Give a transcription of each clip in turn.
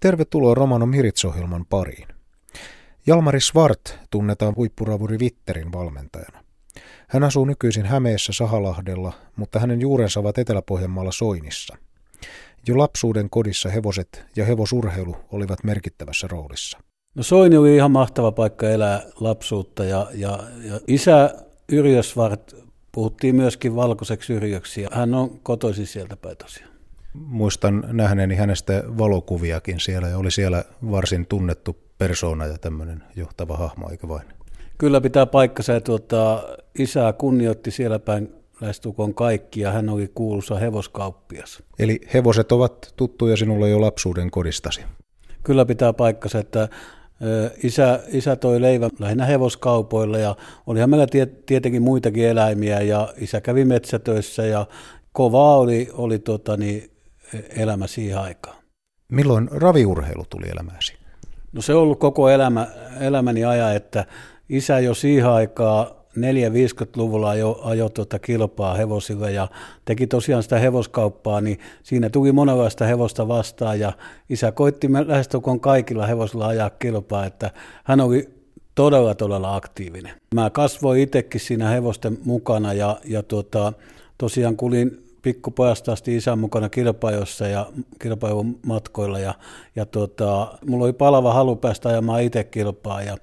Tervetuloa Romano Mirits-ohjelman pariin. Jalmari Svart tunnetaan huippuravuri Vitterin valmentajana. Hän asuu nykyisin Hämeessä Sahalahdella, mutta hänen juurensa ovat Etelä-Pohjanmaalla Soinissa. Jo lapsuuden kodissa hevoset ja hevosurheilu olivat merkittävässä roolissa. No Soini oli ihan mahtava paikka elää lapsuutta ja, ja, ja isä Yrjö Svart puhuttiin myöskin valkoiseksi yrjöksi ja hän on kotoisin sieltä päin tosiaan. Muistan nähneeni hänestä valokuviakin siellä ja oli siellä varsin tunnettu persoona ja tämmöinen johtava hahmo, eikö vain? Kyllä pitää paikkansa ja tuota, isää kunnioitti siellä päin lähestulkoon kaikki ja hän oli kuuluisa hevoskauppias. Eli hevoset ovat tuttuja sinulle jo lapsuuden kodistasi? Kyllä pitää paikkansa, että Isä, isä toi leivän lähinnä hevoskaupoilla ja olihan meillä tietenkin muitakin eläimiä ja isä kävi metsätöissä ja kovaa oli, oli tota, niin, elämä siihen aikaan. Milloin raviurheilu tuli elämääsi? No se on ollut koko elämä, elämäni ajan, että isä jo siihen aikaan 4-50-luvulla jo ajoi tuota kilpaa hevosille ja teki tosiaan sitä hevoskauppaa, niin siinä tuli monenlaista hevosta vastaan ja isä koitti lähestulkoon kaikilla hevosilla ajaa kilpaa, että hän oli todella todella aktiivinen. Mä kasvoin itsekin siinä hevosten mukana ja, ja tuota, tosiaan kulin pikkupojasta asti isän mukana kilpajossa ja kilpailumatkoilla ja, ja tuota, mulla oli palava halu päästä ajamaan itse kilpaa ja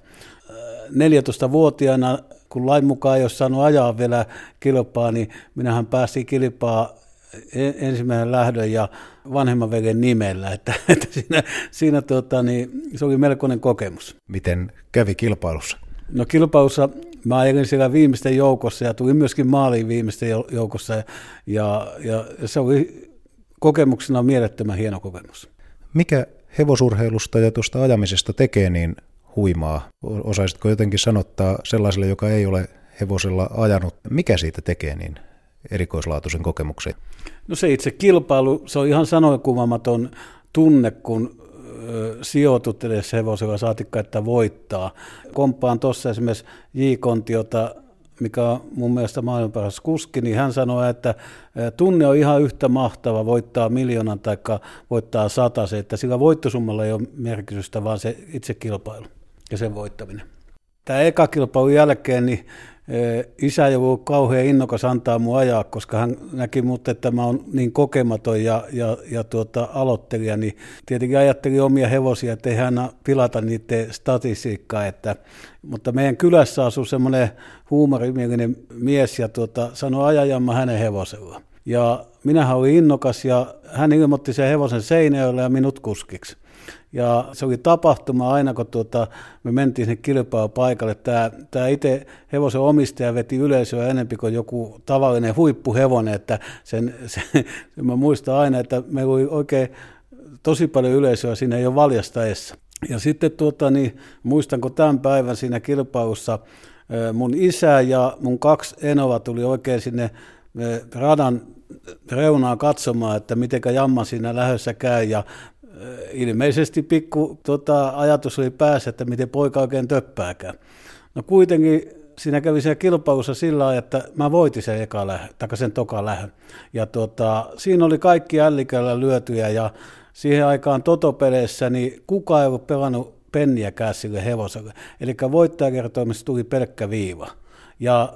14-vuotiaana kun lain mukaan ei ole saanut ajaa vielä kilpaa, niin minähän pääsin kilpaa e- ensimmäinen lähdön ja vanhemman veljen nimellä, että, että siinä, siinä tuota, niin, se oli melkoinen kokemus. Miten kävi kilpailussa? No kilpailussa mä ajelin siellä viimeisten joukossa ja tulin myöskin maaliin viimeisten joukossa ja, ja, ja se oli kokemuksena mielettömän hieno kokemus. Mikä hevosurheilusta ja tuosta ajamisesta tekee niin huimaa. Osaisitko jotenkin sanottaa sellaiselle, joka ei ole hevosella ajanut, mikä siitä tekee niin erikoislaatuisen kokemuksen? No se itse kilpailu, se on ihan sanoinkuvaamaton tunne, kun sijoitut edes hevosella, saatikka, että voittaa. Komppaan tuossa esimerkiksi J. Kontiota, mikä on mun mielestä maailman paras kuski, niin hän sanoi, että tunne on ihan yhtä mahtava voittaa miljoonan tai voittaa satase, että sillä voittosummalla ei ole merkitystä, vaan se itse kilpailu ja sen voittaminen. Tämä eka kilpailun jälkeen niin isä ei ollut kauhean innokas antaa mun ajaa, koska hän näki mut, että mä oon niin kokematon ja, ja, ja tuota, aloittelija, niin tietenkin ajatteli omia hevosia, että ei pilata niiden statistiikkaa. Että, mutta meidän kylässä asui semmoinen huumorimielinen mies ja tuota, sanoi ajajamma hänen hevosella. Ja minähän olin innokas ja hän ilmoitti sen hevosen seinäjölle ja minut kuskiksi. Ja se oli tapahtuma aina, kun tuota, me mentiin sinne kilpailupaikalle. Tämä, tämä itse hevosen omistaja veti yleisöä enempi kuin joku tavallinen huippuhevonen. Että sen, sen, mä muistan aina, että me oli oikein tosi paljon yleisöä siinä jo valjastaessa. Ja sitten tuota, niin, muistanko tämän päivän siinä kilpailussa mun isä ja mun kaksi enova tuli oikein sinne radan reunaa katsomaan, että miten jamma siinä lähössä käy ja ilmeisesti pikku tota, ajatus oli päässä, että miten poika oikein töppääkään. No kuitenkin siinä kävi siellä kilpailussa sillä lailla, että mä voitin sen eka lähön, tai sen toka lähön. Ja tota, siinä oli kaikki ällikällä lyötyjä ja siihen aikaan totopeleissä niin kukaan ei ollut pelannut penniäkään sille hevoselle. Eli voittajakertoimessa tuli pelkkä viiva. Ja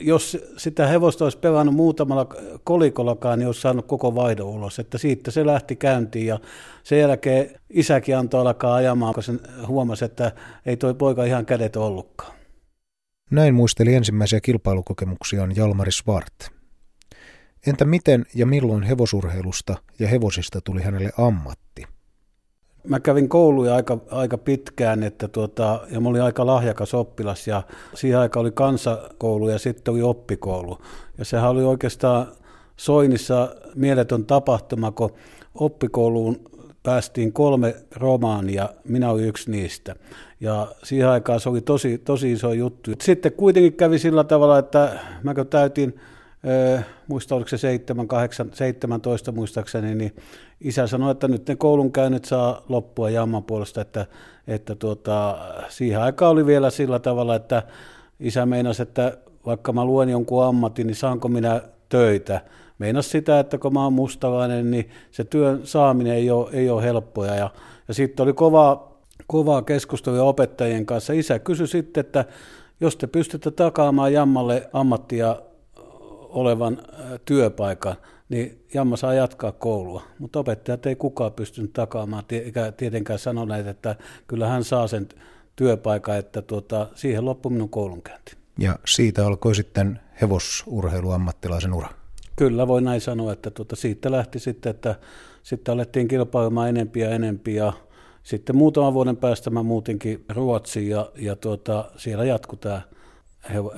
jos sitä hevosta olisi pelannut muutamalla kolikollakaan, niin olisi saanut koko vaihdon ulos. Että siitä se lähti käyntiin ja sen jälkeen isäkin antoi alkaa ajamaan, kun se huomasi, että ei toi poika ihan kädet ollutkaan. Näin muisteli ensimmäisiä kilpailukokemuksiaan Jalmari Svart. Entä miten ja milloin hevosurheilusta ja hevosista tuli hänelle ammatti? Mä kävin kouluja aika, aika pitkään, että tuota, ja mä olin aika lahjakas oppilas, ja siihen aikaan oli kansakoulu ja sitten oli oppikoulu. Ja sehän oli oikeastaan Soinissa mieletön tapahtuma, kun oppikouluun päästiin kolme romaania, minä olin yksi niistä. Ja siihen aikaan se oli tosi, tosi iso juttu. Sitten kuitenkin kävi sillä tavalla, että mä kun täytin muista oliko se 7, 8, 17 muistaakseni, niin isä sanoi, että nyt ne koulunkäynnit saa loppua Jamman puolesta, että, että tuota, siihen aikaan oli vielä sillä tavalla, että isä meinasi, että vaikka mä luen jonkun ammatin, niin saanko minä töitä, Meinas sitä, että kun mä oon mustalainen, niin se työn saaminen ei ole, ei ole helppoa. Ja, ja sitten oli kova, kovaa keskustelua opettajien kanssa. Isä kysyi sitten, että jos te pystytte takaamaan Jammalle ammattia olevan työpaikan, niin Jamma saa jatkaa koulua. Mutta opettajat ei kukaan pystynyt takaamaan, eikä tietenkään sanoneet, että kyllä hän saa sen työpaikan, että tuota, siihen loppui minun koulunkäynti. Ja siitä alkoi sitten hevosurheiluammattilaisen ura. Kyllä, voi näin sanoa, että tuota, siitä lähti sitten, että sitten alettiin kilpailemaan enempiä ja enempiä ja sitten muutaman vuoden päästä mä muutinkin Ruotsiin ja, ja tuota, siellä jatkui tämä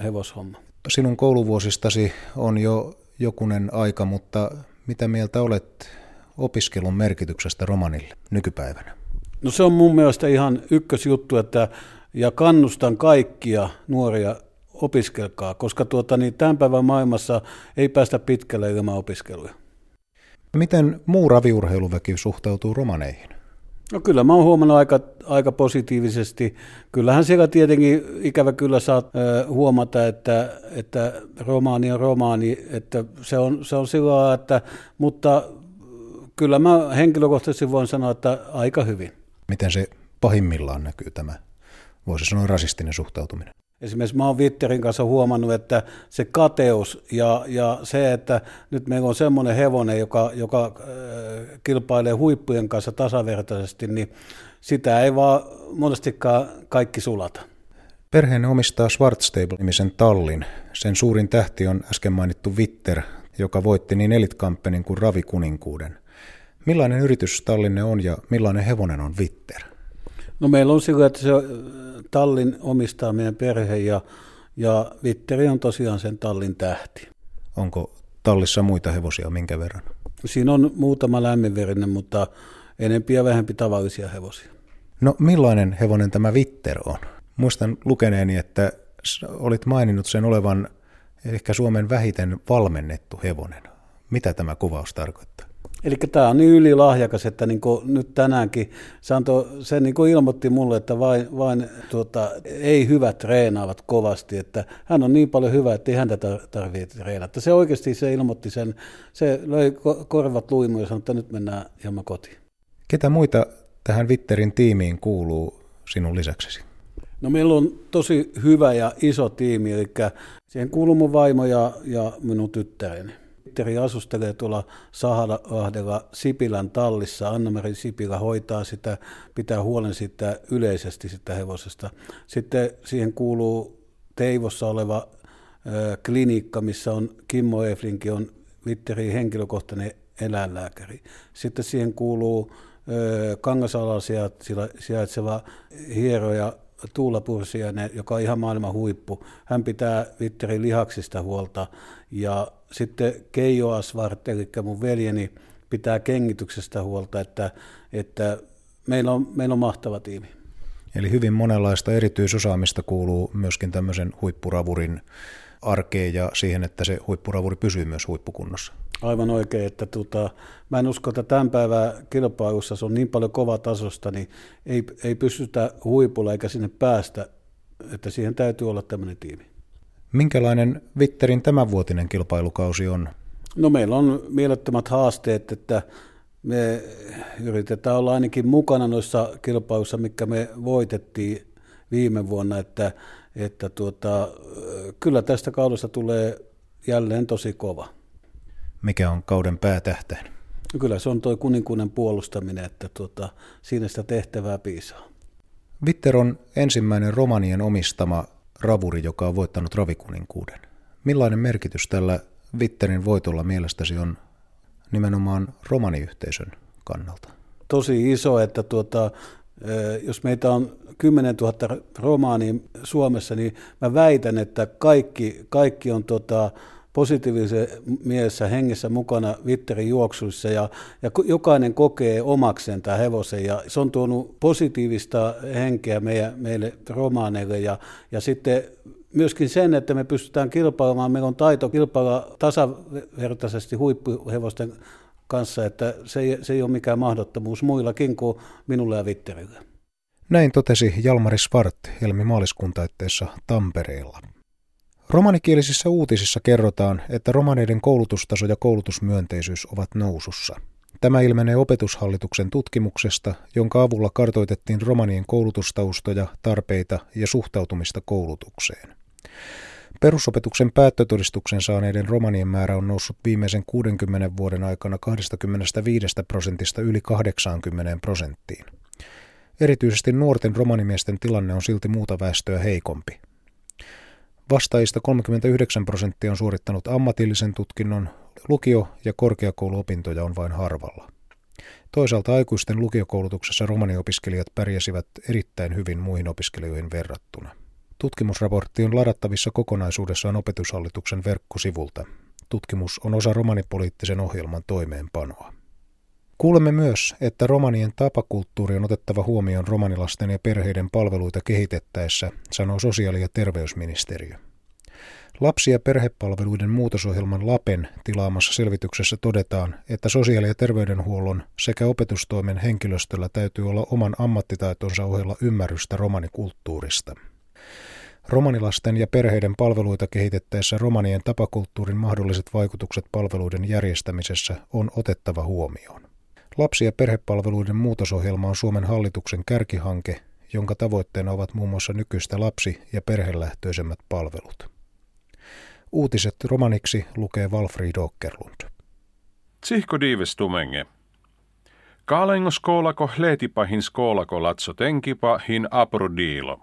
hevoshomma. Sinun kouluvuosistasi on jo jokunen aika, mutta mitä mieltä olet opiskelun merkityksestä romanille nykypäivänä? No se on mun mielestä ihan ykkösjuttu, että ja kannustan kaikkia nuoria opiskelkaa, koska tuota, niin tämän päivän maailmassa ei päästä pitkälle ilman opiskeluja. Miten muu raviurheiluväki suhtautuu romaneihin? No kyllä mä oon huomannut aika, aika positiivisesti. Kyllähän siellä tietenkin ikävä kyllä saat äh, huomata, että, että romaani on romaani, että se on, se on sillä että, mutta kyllä mä henkilökohtaisesti voin sanoa, että aika hyvin. Miten se pahimmillaan näkyy tämä, voisi sanoa rasistinen suhtautuminen? Esimerkiksi mä oon Vitterin kanssa huomannut, että se kateus ja, ja se, että nyt meillä on semmoinen hevonen, joka, joka äh, kilpailee huippujen kanssa tasavertaisesti, niin sitä ei vaan monestikaan kaikki sulata. Perheen omistaa Schwarzstable-nimisen tallin. Sen suurin tähti on äsken mainittu Vitter, joka voitti niin elitkamppenin kuin ravikuninkuuden. Millainen yritys tallinne on ja millainen hevonen on Vitter? No meillä on sillä, että se tallin omistaa meidän perhe ja, ja Vitteri on tosiaan sen tallin tähti. Onko tallissa muita hevosia minkä verran? Siinä on muutama lämminverinen, mutta enempi ja vähempi tavallisia hevosia. No millainen hevonen tämä Vitter on? Muistan lukeneeni, että olit maininnut sen olevan ehkä Suomen vähiten valmennettu hevonen. Mitä tämä kuvaus tarkoittaa? Eli tämä on niin ylilahjakas, että niin nyt tänäänkin se, antoi, se niin ilmoitti mulle, että vain, vain tuota, ei hyvät treenaavat kovasti, että hän on niin paljon hyvä, että ei häntä tarvitse treenata. Se oikeasti se ilmoitti sen, se löi korvat luimuun ja sanoi, että nyt mennään hieman kotiin. Ketä muita tähän Vitterin tiimiin kuuluu sinun lisäksesi? No meillä on tosi hyvä ja iso tiimi, eli siihen kuuluu mun vaimo ja, ja minun tyttäreni. Petteri asustelee tuolla Sahalahdella Sipilän tallissa. Anna-Mari Sipilä hoitaa sitä, pitää huolen siitä yleisesti sitä hevosesta. Sitten siihen kuuluu Teivossa oleva klinikka, missä on Kimmo Eflinki, on Vitterin henkilökohtainen eläinlääkäri. Sitten siihen kuuluu ö, Kangasalalla sijaitseva hieroja Tuula Pursiainen, joka on ihan maailman huippu. Hän pitää Vitterin lihaksista huolta ja sitten Keijo Asvart, eli mun veljeni, pitää kengityksestä huolta, että, että meillä, on, meillä on mahtava tiimi. Eli hyvin monenlaista erityisosaamista kuuluu myöskin tämmöisen huippuravurin arkeen ja siihen, että se huippuravuri pysyy myös huippukunnossa. Aivan oikein, että tuota, mä en usko, että tämän päivän kilpailussa se on niin paljon kova tasosta, niin ei, ei pystytä huipulla eikä sinne päästä, että siihen täytyy olla tämmöinen tiimi. Minkälainen Vitterin tämänvuotinen kilpailukausi on? No meillä on mielettömät haasteet, että me yritetään olla ainakin mukana noissa kilpailuissa, mikä me voitettiin viime vuonna, että, että tuota, kyllä tästä kaudesta tulee jälleen tosi kova. Mikä on kauden päätähtäin? No kyllä se on tuo kuninkuuden puolustaminen, että tuota, siinä sitä tehtävää piisaa. Vitter on ensimmäinen romanien omistama ravuri, joka on voittanut ravikuninkuuden. Millainen merkitys tällä Vitterin voitolla mielestäsi on nimenomaan romaniyhteisön kannalta? Tosi iso, että tuota, jos meitä on 10 000 romaania Suomessa, niin mä väitän, että kaikki, kaikki on tota, positiivisen mielessä hengessä mukana Vitterin juoksuissa ja, ja jokainen kokee omakseen tämä hevosen ja se on tuonut positiivista henkeä meidän, meille romaaneille ja, ja sitten myöskin sen, että me pystytään kilpailemaan, meillä on taito kilpailla tasavertaisesti huippuhevosten kanssa, että se ei, se ei ole mikään mahdottomuus muillakin kuin minulle ja Vitterille. Näin totesi Jalmari Svart Helmi maaliskuun Tampereella. Romanikielisissä uutisissa kerrotaan, että romaneiden koulutustaso ja koulutusmyönteisyys ovat nousussa. Tämä ilmenee opetushallituksen tutkimuksesta, jonka avulla kartoitettiin romanien koulutustaustoja, tarpeita ja suhtautumista koulutukseen. Perusopetuksen päättötodistuksen saaneiden romanien määrä on noussut viimeisen 60 vuoden aikana 25 prosentista yli 80 prosenttiin. Erityisesti nuorten romanimiesten tilanne on silti muuta väestöä heikompi. Vastaajista 39 prosenttia on suorittanut ammatillisen tutkinnon, lukio- ja korkeakouluopintoja on vain harvalla. Toisaalta aikuisten lukiokoulutuksessa romaniopiskelijat pärjäsivät erittäin hyvin muihin opiskelijoihin verrattuna. Tutkimusraportti on ladattavissa kokonaisuudessaan opetushallituksen verkkosivulta. Tutkimus on osa romanipoliittisen ohjelman toimeenpanoa. Kuulemme myös, että romanien tapakulttuuri on otettava huomioon romanilasten ja perheiden palveluita kehitettäessä, sanoo sosiaali- ja terveysministeriö. Lapsi- ja perhepalveluiden muutosohjelman LAPEN tilaamassa selvityksessä todetaan, että sosiaali- ja terveydenhuollon sekä opetustoimen henkilöstöllä täytyy olla oman ammattitaitonsa ohella ymmärrystä romanikulttuurista. Romanilasten ja perheiden palveluita kehitettäessä romanien tapakulttuurin mahdolliset vaikutukset palveluiden järjestämisessä on otettava huomioon. Lapsi- ja perhepalveluiden muutosohjelma on Suomen hallituksen kärkihanke, jonka tavoitteena ovat muun muassa nykyistä lapsi- ja perhelähtöisemmät palvelut. Uutiset romaniksi lukee Walfried Åkerlund. Tsihko diivestumenge. Kaalengo skoolako leetipahin skoolako latso tenkipa hin aprodiilo.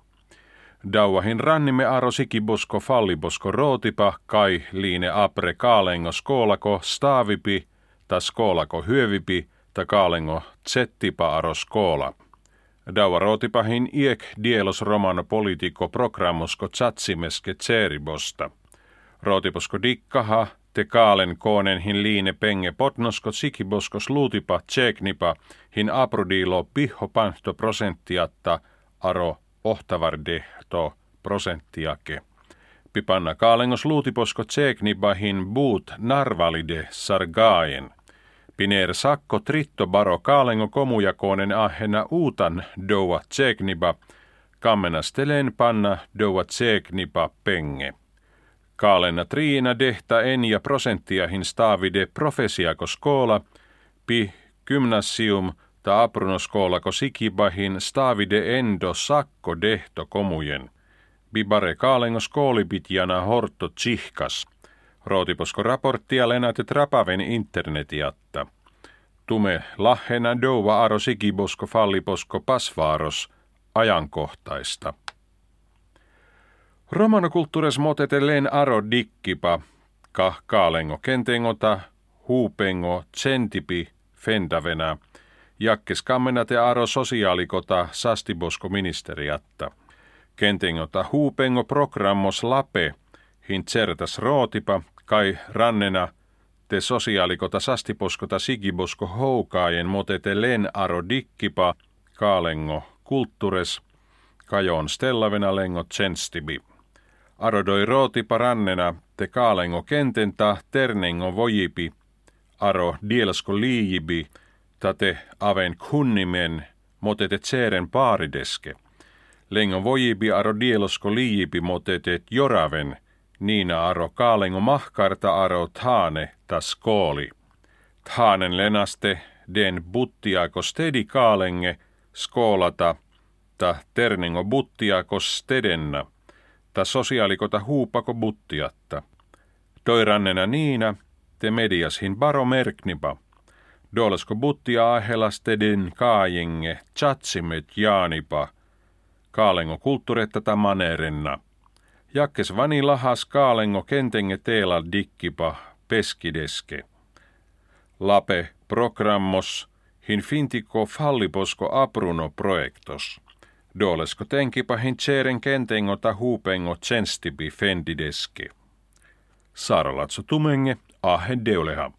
Dauahin rannimme aro sikibosko fallibosko rootipa kai liine apre kaalengo skoolako staavipi ta skoolako hyövipi ta kaalengo tsettipa aro skoola. Daua rootipahin iek dielos romano politiko programmosko tsatsimeske tseribosta. Rootiposko dikkaha, te kaalen koonen hin liine penge potnosko sikiboskos luutipa tseknipa hin aprodiilo piho panto prosenttiatta aro ohtavarde prosenttiake. Pipanna kaalengos luutiposko tseknipa hin buut narvalide sargaen. Piner sakko tritto baro kaalengo komujakoonen ahena uutan doua tseknipa, kammenastelen panna doua tseknipa penge. Kaalena triina dehta en ja prosenttiahin stavide profesiako skoola, pi gymnasium ta aprunoskoolako sikibahin stavide endo sakko dehto komujen. Bibare kaalengo skoolipitjana horto tsihkas. Rootiposko raporttia lenatet rapaven internetiatta. Tume lahena douva aro sikibosko falliposko pasvaaros ajankohtaista. Romanokulttuures motetellen aro dikkipa, ka kaalengo kentengota, huupengo, tsentipi, fendavena, jakkes kammenate aro sosiaalikota sastibosko ministeriatta. Kentengota huupengo programmos lape, hin certas rootipa, kai rannena, te sosiaalikota sastiposkota sigibosko houkaajen motete aro dikkipa, kaalengo kulttuures, kajon stellavena lengo tsenstibi. Arodoi rooti parannena te kaalengo kententa ternengo vojipi, aro dielsko liijibi, tate aven kunnimen, motete tseren paarideske. Lengo vojibi aro dielosko liijipi motetet joraven, niina aro kaalengo mahkarta aro taane tas kooli. Taanen lenaste den buttiako stedi kaalenge, skoolata, ta ternengo buttiako stedenna – ta sosiaalikota huupako buttiatta. Toirannena niina, te mediashin baro merknipa. Doolasko buttia ahelastedin kaajenge, chatsimet jaanipa. Kaalengo kulttuuretta ta manerenna. Jakkes vani lahas kaalengo kentenge teela dikkipa peskideske. Lape programmos hin fintiko falliposko apruno projektos. Dolesko tenkipa hin tseren kentengo ta huupengo tsenstibi fendideski. Saaralatso tumenge ahen deuleha.